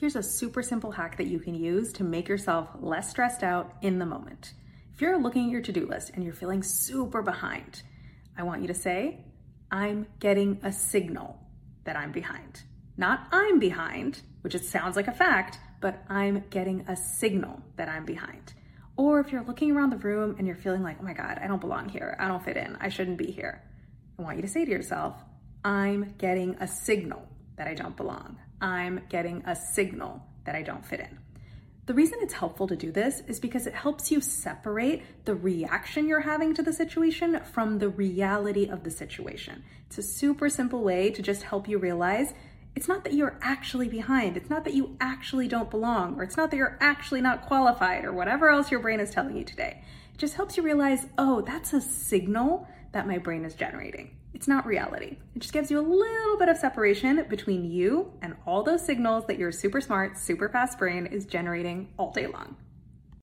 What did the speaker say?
Here's a super simple hack that you can use to make yourself less stressed out in the moment. If you're looking at your to do list and you're feeling super behind, I want you to say, I'm getting a signal that I'm behind. Not I'm behind, which it sounds like a fact, but I'm getting a signal that I'm behind. Or if you're looking around the room and you're feeling like, oh my God, I don't belong here, I don't fit in, I shouldn't be here, I want you to say to yourself, I'm getting a signal that I don't belong. I'm getting a signal that I don't fit in. The reason it's helpful to do this is because it helps you separate the reaction you're having to the situation from the reality of the situation. It's a super simple way to just help you realize it's not that you're actually behind, it's not that you actually don't belong, or it's not that you're actually not qualified, or whatever else your brain is telling you today. It just helps you realize, oh, that's a signal that my brain is generating. It's not reality. It just gives you a little bit of separation between you and all those signals that your super smart, super fast brain is generating all day long.